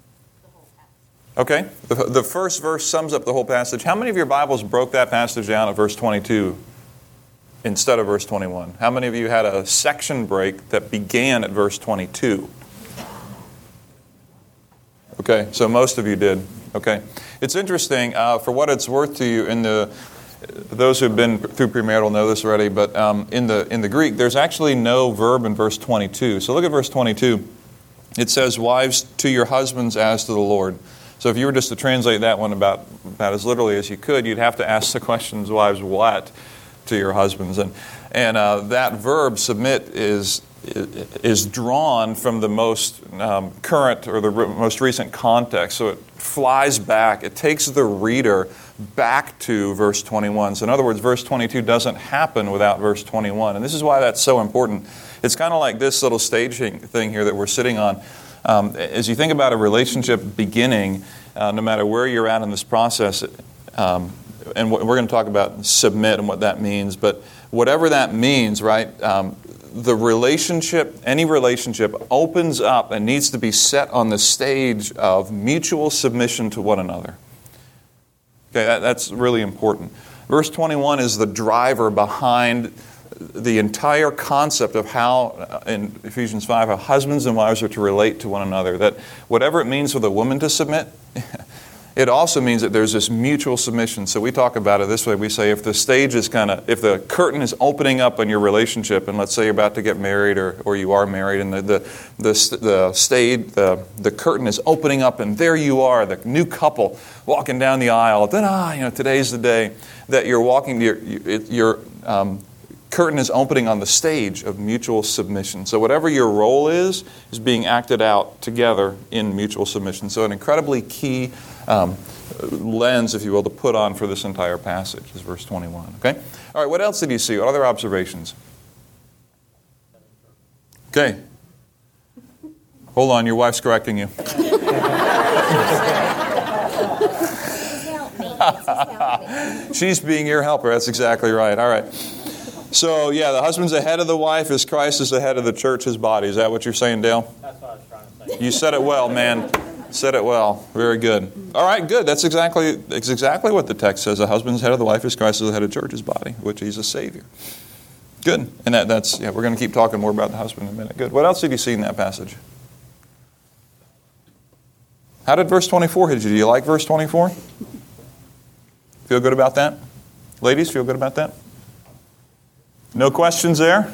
the whole passage. Okay. The, the first verse sums up the whole passage. How many of your Bibles broke that passage down at verse 22 instead of verse 21? How many of you had a section break that began at verse 22? Okay, so most of you did. Okay. It's interesting, uh, for what it's worth to you, in the those who've been through premarital know this already, but um, in, the, in the Greek, there's actually no verb in verse 22. So look at verse 22. It says, Wives, to your husbands as to the Lord. So if you were just to translate that one about, about as literally as you could, you'd have to ask the questions, Wives, what to your husbands? And, and uh, that verb, submit, is, is drawn from the most um, current or the re- most recent context. So it flies back, it takes the reader back to verse 21. So, in other words, verse 22 doesn't happen without verse 21. And this is why that's so important. It's kind of like this little staging thing here that we're sitting on. Um, as you think about a relationship beginning, uh, no matter where you're at in this process, um, and we're going to talk about submit and what that means, but whatever that means, right? Um, the relationship, any relationship, opens up and needs to be set on the stage of mutual submission to one another. Okay, that, that's really important. Verse 21 is the driver behind the entire concept of how, uh, in Ephesians 5, how husbands and wives are to relate to one another. That whatever it means for the woman to submit, [LAUGHS] it also means that there's this mutual submission. So we talk about it this way. We say if the stage is kind of, if the curtain is opening up on your relationship, and let's say you're about to get married or, or you are married, and the, the, the, the stage, the, the curtain is opening up, and there you are, the new couple walking down the aisle. Then, ah, you know, today's the day that you're walking, your, your um, curtain is opening on the stage of mutual submission. So whatever your role is, is being acted out together in mutual submission. So an incredibly key um, lens, if you will, to put on for this entire passage is verse 21. Okay? All right, what else did you see? What other observations? Okay. Hold on, your wife's correcting you. She's [LAUGHS] being your helper. That's exactly right. All right. So, yeah, the husband's ahead of the wife as Christ is ahead of the church, his body. Is that what you're saying, Dale? That's what I was trying to say. You said it well, man. Said it well. Very good. All right, good. That's exactly, that's exactly what the text says. The husband's head of the wife is Christ is the head of the church's body, which he's a Savior. Good. And that, that's, yeah, we're going to keep talking more about the husband in a minute. Good. What else did you see in that passage? How did verse 24 hit you? Do you like verse 24? Feel good about that? Ladies, feel good about that? No questions there?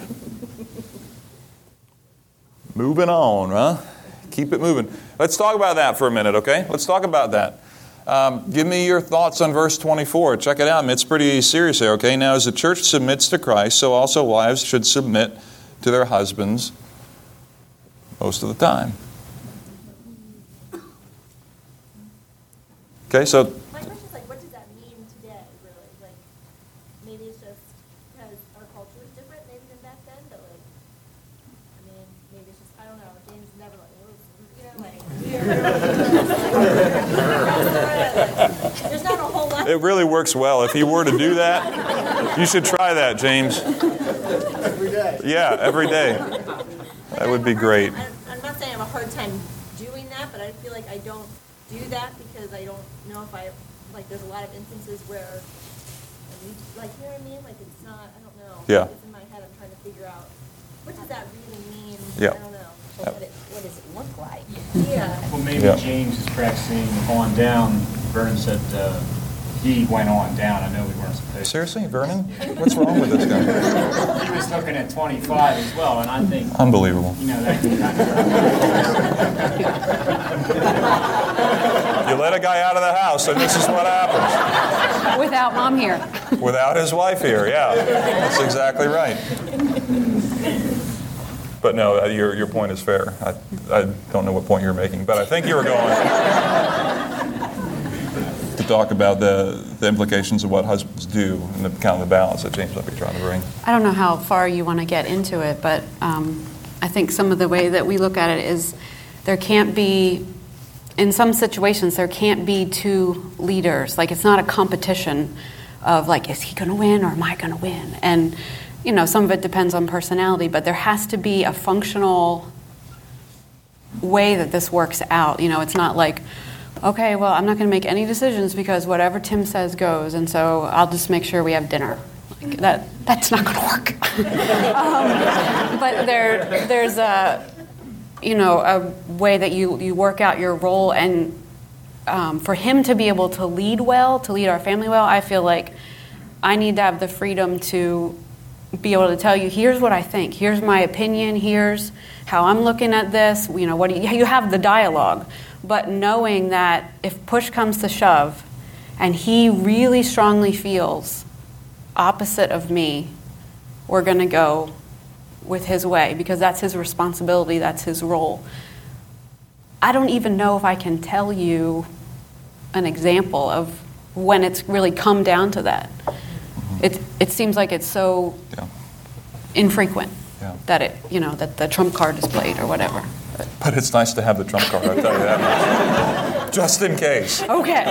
Moving on, huh? Keep it moving. Let's talk about that for a minute, okay? Let's talk about that. Um, give me your thoughts on verse 24. Check it out. It's pretty serious here, okay? Now, as the church submits to Christ, so also wives should submit to their husbands most of the time. Okay, so My question is like, what does that mean today, really? Like, maybe it's just because our culture is different maybe than back then, but like, I mean, maybe it's just, I don't know, James is never like, "Whoa," you know, like, there's not a whole lot. it really works well. If you were to do that, you should try that, James. Every day. Yeah, every day. That would be great. I'm, I'm not saying I have a hard time doing that, but I feel like I don't do that because I don't know if I, like, there's a lot of instances where, I need to- like, you know what I mean? Like, it's not, I don't know. Yeah. It's in my head, I'm trying to figure out, what does that really mean? Yeah. I don't know. What, it, what does it look like? Yeah. Well, maybe Yeah. James is practicing on down. Vernon said uh, he went on down. I know we weren't supposed to. Seriously, Vernon? What's wrong with this guy? He was looking at 25 as well, and I think, Unbelievable. you know, that can kind of. You let a guy out of the house, and this is what happens. Without mom here. Without his wife here, yeah. That's exactly right. But no, uh, your, your point is fair. I, I don't know what point you're making, but I think you were going [LAUGHS] to talk about the, the implications of what husbands do and the kind of the balance that James might be trying to bring. I don't know how far you want to get into it, but um, I think some of the way that we look at it is there can't be, in some situations, there can't be two leaders. Like it's not a competition of like, is he going to win or am I going to win? And you know, some of it depends on personality, but there has to be a functional way that this works out. You know, it's not like, okay, well, I'm not going to make any decisions because whatever Tim says goes, and so I'll just make sure we have dinner. Like that, that's not going to work. [LAUGHS] um, but there, there's a, you know, a way that you, you work out your role, and um, for him to be able to lead well, to lead our family well, I feel like I need to have the freedom to be able to tell you here's what I think, here's my opinion, here's how I'm looking at this. You know, what you, you have the dialogue, but knowing that if push comes to shove, and he really strongly feels opposite of me, we're going to go with his way because that's his responsibility, that's his role. I don't even know if I can tell you an example of when it's really come down to that. It, it seems like it's so Yeah. infrequent Yeah. that it, you know, that the trump card is played or whatever. But- But it's nice to have the trump card, I'll tell you that. [LAUGHS] Just in case. okay.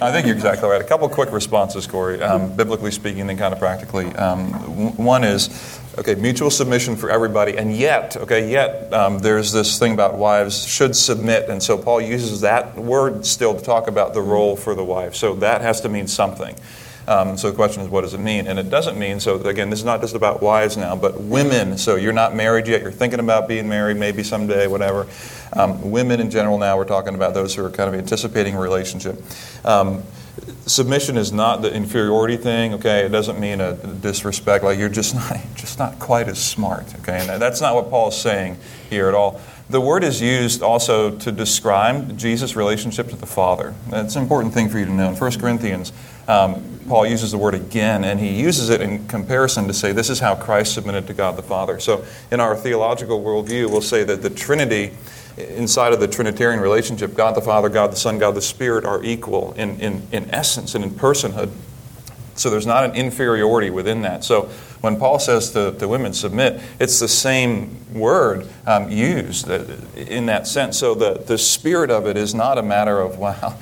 I think you're exactly right. A couple quick responses, Corey, um, biblically speaking and kind of practically. Um, one is, okay, mutual submission for everybody, and yet, okay, yet um, there's this thing about wives should submit, and so Paul uses that word still to talk about the role for the wife. So that has to mean something. Um, so the question is, what does it mean? And it doesn't mean, so again, this is not just about wives now, but women. So you're not married yet, you're thinking about being married, maybe someday, whatever. Um, women in general now, we're talking about those who are kind of anticipating a relationship. Um, submission is not the inferiority thing, okay? It doesn't mean a disrespect, like you're just [LAUGHS] not, just not quite as smart, okay? And that's not what Paul is saying here at all. The word is used also to describe Jesus' relationship to the Father. That's an important thing for you to know. In 1 Corinthians, um, Paul uses the word again, and he uses it in comparison to say this is how Christ submitted to God the Father. So, in our theological worldview, we'll say that the Trinity, inside of the Trinitarian relationship, God the Father, God the Son, God the Spirit, are equal in, in, in essence and in personhood. So there's not an inferiority within that. So when Paul says to, to women, submit, it's the same word um, used in that sense. So the, the spirit of it is not a matter of, wow,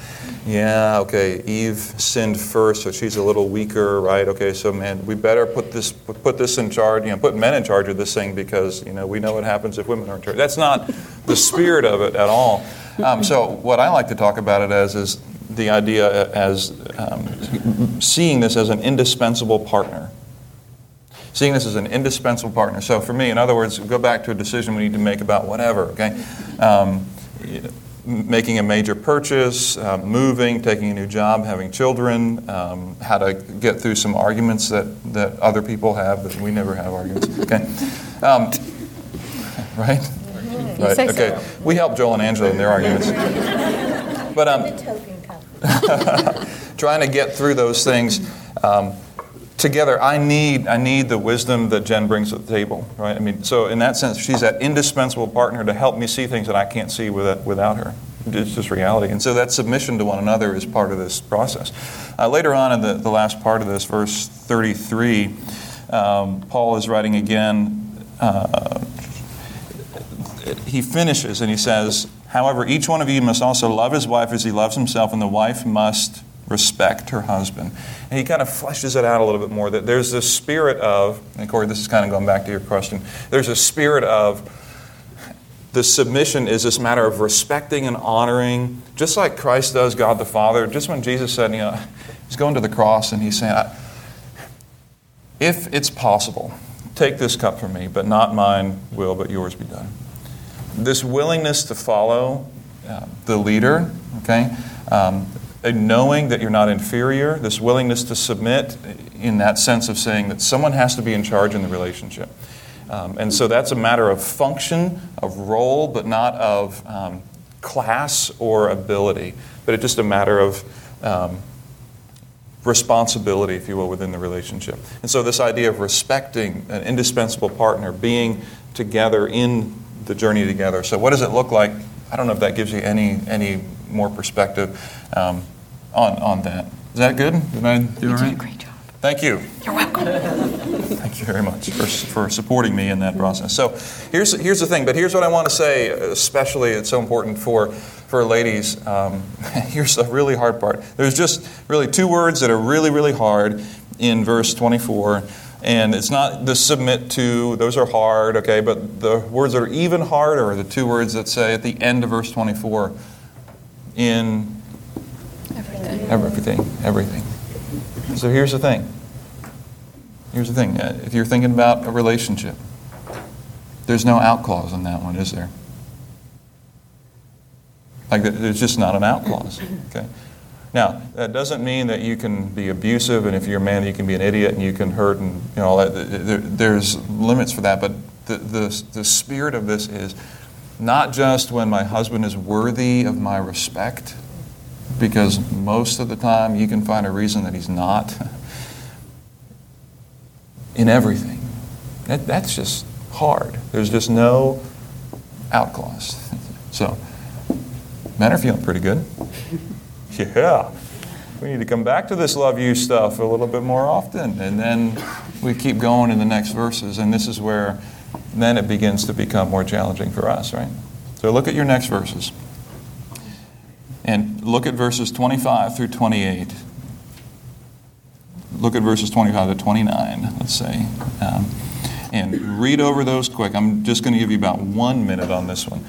yeah, okay, Eve sinned first, so she's a little weaker, right? Okay, so man, we better put this, put this in charge, you know, put men in charge of this thing because, you know, we know what happens if women are in charge. That's not the spirit of it at all. Um, so what I like to talk about it as is the idea as um, seeing this as an indispensable partner. Seeing this as an indispensable partner. So for me, in other words, go back to a decision we need to make about whatever, okay? Um, making a major purchase, uh, moving, taking a new job, having children, um, how to get through some arguments that, that other people have, but we never have arguments, okay? Um, [LAUGHS] right? Right. say so. okay. We help Joel and Angela in their arguments. But um, [LAUGHS] [LAUGHS] trying to get through those things um, together. I need I need the wisdom that Jen brings to the table, right? I mean, so in that sense, she's that indispensable partner to help me see things that I can't see without, without her. It's just reality, and so that submission to one another is part of this process. Uh, later on in the, the last part of this, verse 33, um, Paul is writing again. Uh, he finishes and he says, However, each one of you must also love his wife as he loves himself, and the wife must respect her husband. And he kind of fleshes it out a little bit more that there's this spirit of, and Corey, this is kind of going back to your question, there's a spirit of the submission is this matter of respecting and honoring, just like Christ does God the Father. Just when Jesus said, you know, he's going to the cross and he's saying, if it's possible, take this cup from me, but not mine will, but yours be done this willingness to follow uh, the leader, okay, um, a knowing that you're not inferior, this willingness to submit in that sense of saying that someone has to be in charge in the relationship. Um, and so that's a matter of function, of role, but not of um, class or ability, but it's just a matter of um, responsibility, if you will, within the relationship. And so this idea of respecting an indispensable partner, being together in the journey together. So what does it look like? I don't know if that gives you any any more perspective um, on on that. Is that good? Did I do doing right? a great job. Thank you. You're welcome. Thank you very much for, for supporting me in that process. So here's, here's the thing, but here's what I want to say, especially it's so important for, for ladies. Um, [LAUGHS] here's the really hard part. There's just really two words that are really, really hard in verse 24. And it's not the submit to, those are hard, okay, but the words that are even harder are the two words that say at the end of verse 24 in Everything. everything. So here's the thing. Here's the thing. Uh, If you're thinking about a relationship, there's no out clause in that one, is there? Like, th- there's just not an out clause. Okay. Now, that doesn't mean that you can be abusive, and if you're a man, you can be an idiot, and you can hurt, and you know all that. There, there's limits for that, but the, the the spirit of this is not just when my husband is worthy of my respect, because most of the time you can find a reason that he's not. In everything. That, that's just hard. There's just no out clause. So, men are feeling pretty good. Yeah. We need to come back to this love you stuff a little bit more often. And then we keep going in the next verses. And this is where then it begins to become more challenging for us, right? So look at your next verses. And look at verses 25 through 28. Look at verses 25 to 29, let's say. Um, and read over those quick. I'm just going to give you about one minute on this one.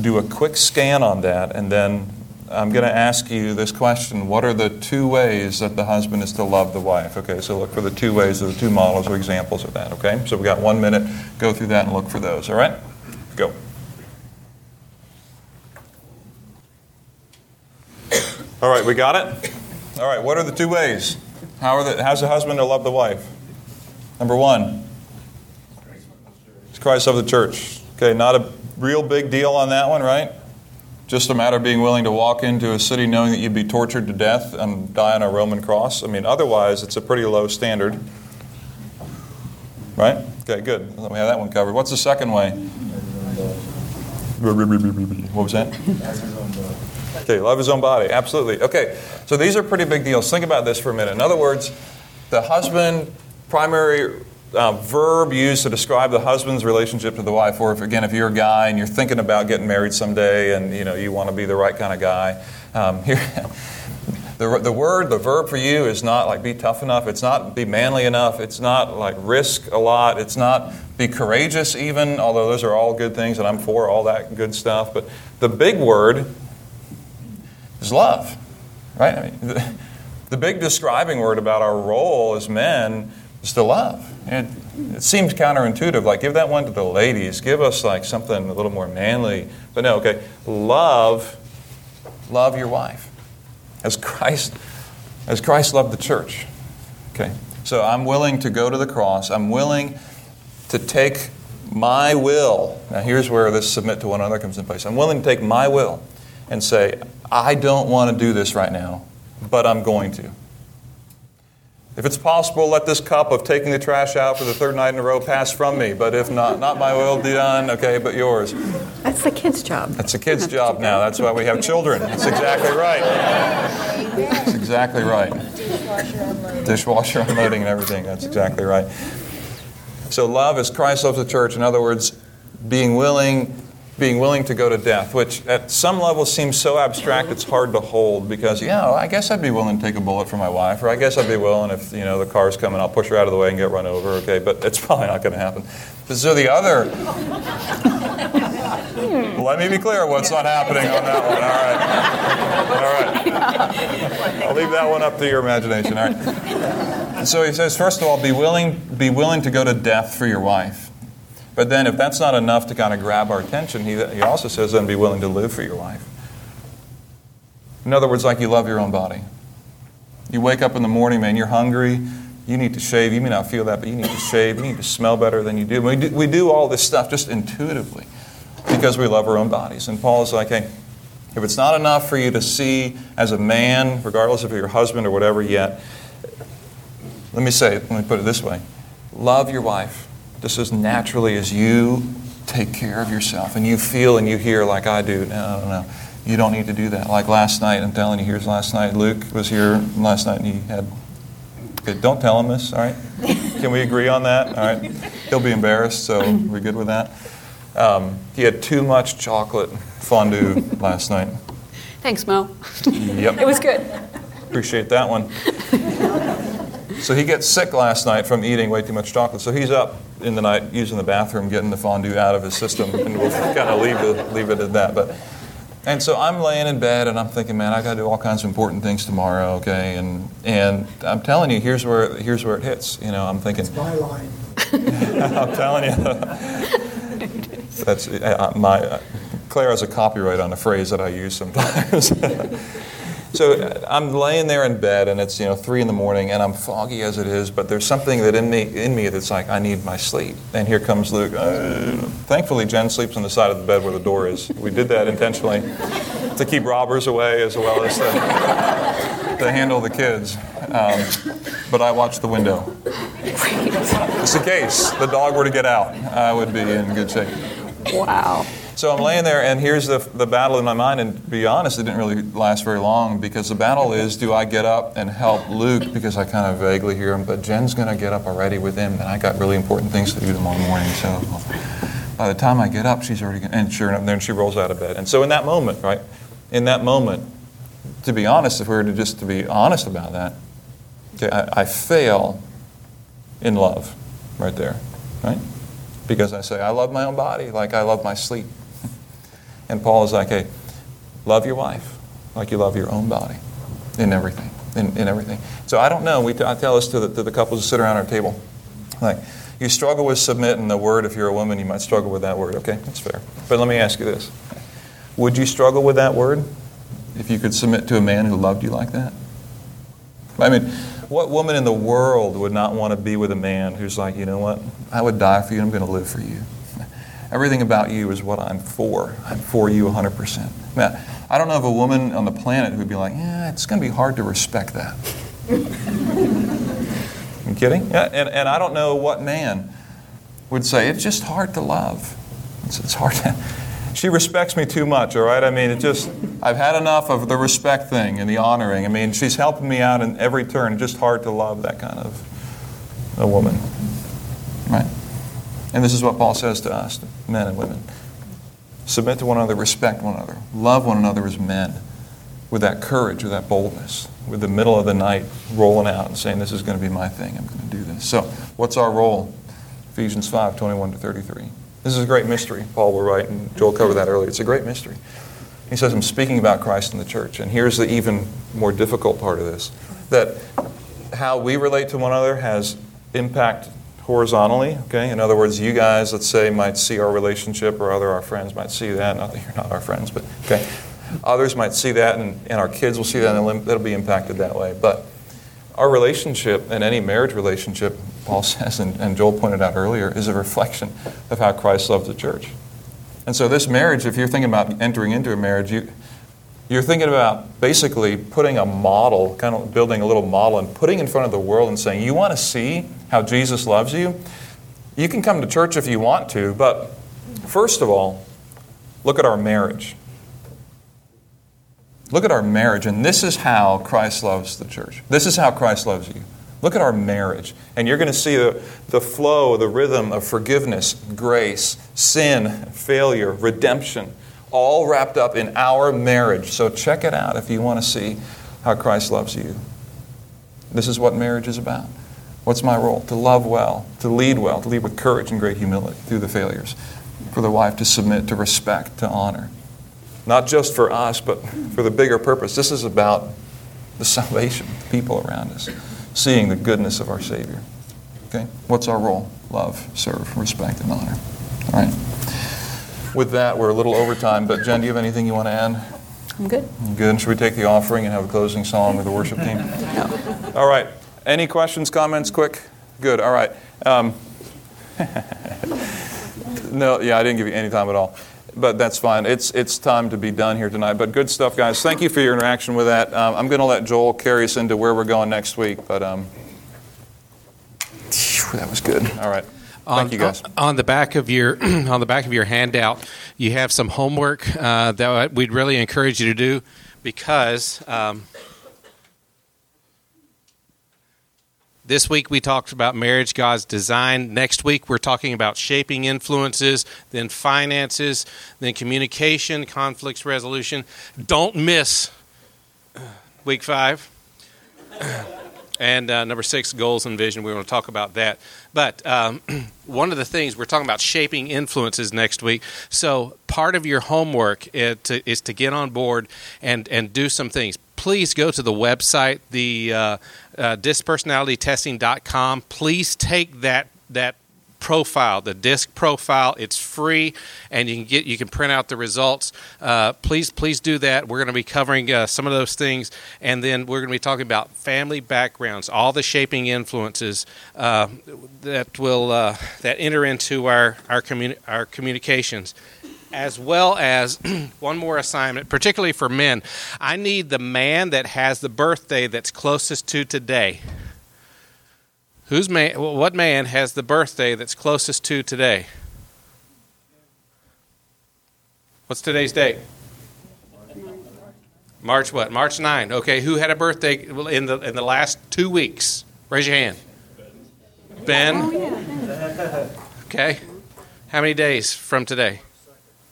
Do a quick scan on that, and then I'm going to ask you this question What are the two ways that the husband is to love the wife? Okay, so look for the two ways, or the two models or examples of that, okay? So we got one minute. Go through that and look for those, all right? Go. All right, we got it? All right, what are the two ways? How are the, how's the husband to love the wife? Number one, it's Christ of the church. Okay, not a real big deal on that one, right? Just a matter of being willing to walk into a city knowing that you'd be tortured to death and die on a Roman cross. I mean, otherwise, it's a pretty low standard. Right? Okay, good. We have that one covered. What's the second way? What was that? Okay, love his own body. Absolutely. Okay, so these are pretty big deals. Think about this for a minute. In other words, the husband, primary uh, verb used to describe the husband's relationship to the wife, or if again, if you're a guy and you're thinking about getting married someday, and you know you want to be the right kind of guy, um, here. [LAUGHS] The, the word, the verb for you is not like be tough enough. It's not be manly enough. It's not like risk a lot. It's not be courageous, even, although those are all good things and I'm for all that good stuff. But the big word is love, right? I mean, the, the big describing word about our role as men is to love. It, it seems counterintuitive, like give that one to the ladies, give us like something a little more manly. But no, okay, love, love your wife as Christ, as Christ loved the church. Okay, so I'm willing to go to the cross. I'm willing to take my will. Now, here's where this submit to one another comes in place. I'm willing to take my will and say, I don't want to do this right now, but I'm going to. If it's possible, let this cup of taking the trash out for the third night in a row pass from me. But if not, not my will be done, okay, but yours. That's the kid's job. That's the kid's job now. That's why we have children. That's exactly right. That's exactly right. Dishwasher unloading and everything. That's exactly right. So love is Christ loves the church. In other words, being willing being willing to go to death, which at some level seems so abstract it's hard to hold because, yeah, well, I guess I'd be willing to take a bullet for my wife, or I guess I'd be willing if, you know, the car's coming, I'll push her out of the way and get run over, okay, but it's [LAUGHS] probably not going to happen. So the other, [LAUGHS] let me be clear what's not happening on that one, all right. All right. I'll leave that one up to your imagination, all right. So he says, first of all, be willing, be willing to go to death for your wife. But then, if that's not enough to kind of grab our attention, he, he also says, then be willing to live for your wife. In other words, like you love your own body. You wake up in the morning, man, you're hungry. You need to shave. You may not feel that, but you need to shave. You need to smell better than you do. We do, we do all this stuff just intuitively because we love our own bodies. And Paul is like, hey, if it's not enough for you to see as a man, regardless if you're your husband or whatever yet, let me say let me put it this way love your wife just as naturally as you take care of yourself and you feel and you hear like I do. No, no, no. You don't need to do that. Like last night, I'm telling you, here's last night. Luke was here last night and he had. Okay, don't tell him this, all right? [LAUGHS] Can we agree on that? All right. He'll be embarrassed, so we're good with that. Um, he had too much chocolate fondue last night. Thanks, Mo. Yep. [LAUGHS] It was good. Appreciate that one. [LAUGHS] So he gets sick last night from eating way too much chocolate. So he's up in the night using the bathroom, getting the fondue out of his system, and we'll [LAUGHS] kind of leave it, leave it at that. But and so I'm laying in bed and I'm thinking, man, I got to do all kinds of important things tomorrow, okay? And and I'm telling you, here's where here's where it hits. You know, I'm thinking. My line. [LAUGHS] I'm telling you. That's uh, my. Uh, Claire has a copyright on a phrase that I use sometimes. [LAUGHS] so uh, I'm laying there in bed, and it's you know three in the morning, and I'm foggy as it is. But there's something that in me in me that's like I need my sleep. And here comes Luke. Uh, thankfully, Jen sleeps on the side of the bed where the door is. We did that intentionally to keep robbers away, as well as to, to handle the kids. Um, but I watch the window. Just in case the dog were to get out, I would be in good shape. Wow. So I'm laying there, and here's the, the battle in my mind. And to be honest, it didn't really last very long because the battle is do I get up and help Luke because I kind of vaguely hear him, but Jen's going to get up already with him, and I got really important things to do tomorrow morning. So by the time I get up, she's already, going and sure enough, then she rolls out of bed. And so in that moment, right, in that moment, to be honest, if we were to just to be honest about that, okay, I, I fail in love right there, right? Because I say, I love my own body like I love my sleep. And Paul is like, hey, love your wife like you love your own body in everything. In, in everything. So I don't know. We t- I tell this to the, to the couples who sit around our table. Like, you struggle with submit the word. If you're a woman, you might struggle with that word. Okay, that's fair. But let me ask you this Would you struggle with that word if you could submit to a man who loved you like that? I mean, what woman in the world would not want to be with a man who's like, you know what? I would die for you. I'm going to live for you. Everything about you is what I'm for. I'm for you 100%. Now, I don't know of a woman on the planet who'd be like, yeah, it's going to be hard to respect that. [LAUGHS] you kidding? Yeah, and, and I don't know what man would say, it's just hard to love. It's, it's hard to. She respects me too much, all right? I mean, it just, I've had enough of the respect thing and the honoring. I mean, she's helping me out in every turn. Just hard to love that kind of a woman, right? And this is what Paul says to us, men and women. Submit to one another, respect one another, love one another as men with that courage, with that boldness, with the middle of the night rolling out and saying, This is going to be my thing, I'm going to do this. So, what's our role? Ephesians 5 21 to 33. This is a great mystery, Paul will write, and Joel covered that earlier. It's a great mystery. He says, I'm speaking about Christ in the church. And here's the even more difficult part of this that how we relate to one another has impact horizontally. Okay, in other words, you guys, let's say, might see our relationship, or other our friends might see that. Not that you're not our friends, but okay, others might see that, and, and our kids will see that, and it'll be impacted that way. But our relationship and any marriage relationship, Paul [LAUGHS] says, and, and Joel pointed out earlier, is a reflection of how Christ loved the church. And so, this marriage, if you're thinking about entering into a marriage, you, you're thinking about basically putting a model, kind of building a little model, and putting in front of the world and saying, You want to see how Jesus loves you? You can come to church if you want to, but first of all, look at our marriage. Look at our marriage, and this is how Christ loves the church. This is how Christ loves you. Look at our marriage, and you're going to see the, the flow, the rhythm of forgiveness, grace, sin, failure, redemption, all wrapped up in our marriage. So check it out if you want to see how Christ loves you. This is what marriage is about. What's my role? To love well, to lead well, to lead with courage and great humility through the failures. For the wife to submit, to respect, to honor. Not just for us, but for the bigger purpose. This is about the salvation of the people around us, seeing the goodness of our Savior. Okay? What's our role? Love, serve, respect, and honor. All right. With that, we're a little over time, but Jen, do you have anything you want to add? I'm good. Good. Should we take the offering and have a closing song with the worship team? [LAUGHS] No. All right. Any questions, comments, quick? Good. All right. Um, [LAUGHS] no, yeah, I didn't give you any time at all. But that's fine. It's, it's time to be done here tonight. But good stuff, guys. Thank you for your interaction with that. Um, I'm going to let Joel carry us into where we're going next week. But um, that was good. All right. Thank on, you, guys. On the back of your [CLEARS THROAT] on the back of your handout, you have some homework uh, that we'd really encourage you to do because um, this week we talked about marriage, God's design. Next week we're talking about shaping influences, then finances, then communication, conflicts resolution. Don't miss week five. [CLEARS THROAT] And uh, number six, goals and vision. We want to talk about that. But um, [CLEARS THROAT] one of the things we're talking about shaping influences next week. So part of your homework is to, is to get on board and and do some things. Please go to the website, the uh, uh, discpersonalitytesting.com. Please take that that profile, the disc profile. It's free, and you can get you can print out the results. Uh, please, please do that. We're going to be covering uh, some of those things, and then we're going to be talking about family backgrounds, all the shaping influences uh, that will uh, that enter into our our, communi- our communications. As well as [CLEARS THROAT] one more assignment, particularly for men. I need the man that has the birthday that's closest to today. Who's man? What man has the birthday that's closest to today? What's today's date? March what? March 9. Okay, who had a birthday in the in the last two weeks? Raise your hand. Ben. Okay. How many days from today?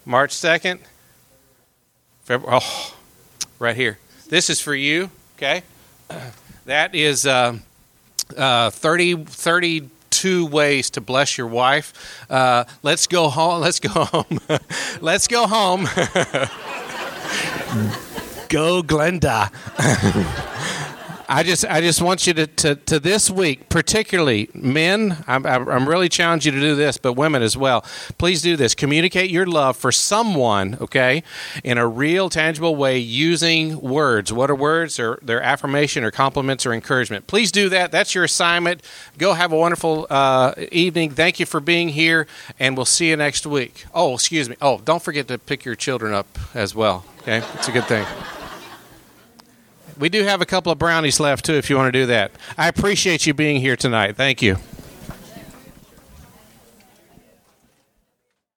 March 2nd. February. Oh, right here. This is for you. Okay. [CLEARS THROAT] That is. Uh, uh, 30, 32 ways to bless your wife. Uh, let's go home. Let's go home. [LAUGHS] let's go home. [LAUGHS] go, Glenda. [LAUGHS] I just, I just want you to, to, to this week, particularly men. I'm, I'm really challenging you to do this, but women as well. Please do this. Communicate your love for someone, okay, in a real, tangible way using words. What are words? Or their affirmation, or compliments, or encouragement. Please do that. That's your assignment. Go have a wonderful uh, evening. Thank you for being here, and we'll see you next week. Oh, excuse me. Oh, don't forget to pick your children up as well. Okay, it's a good thing. We do have a couple of brownies left too if you want to do that. I appreciate you being here tonight. Thank you.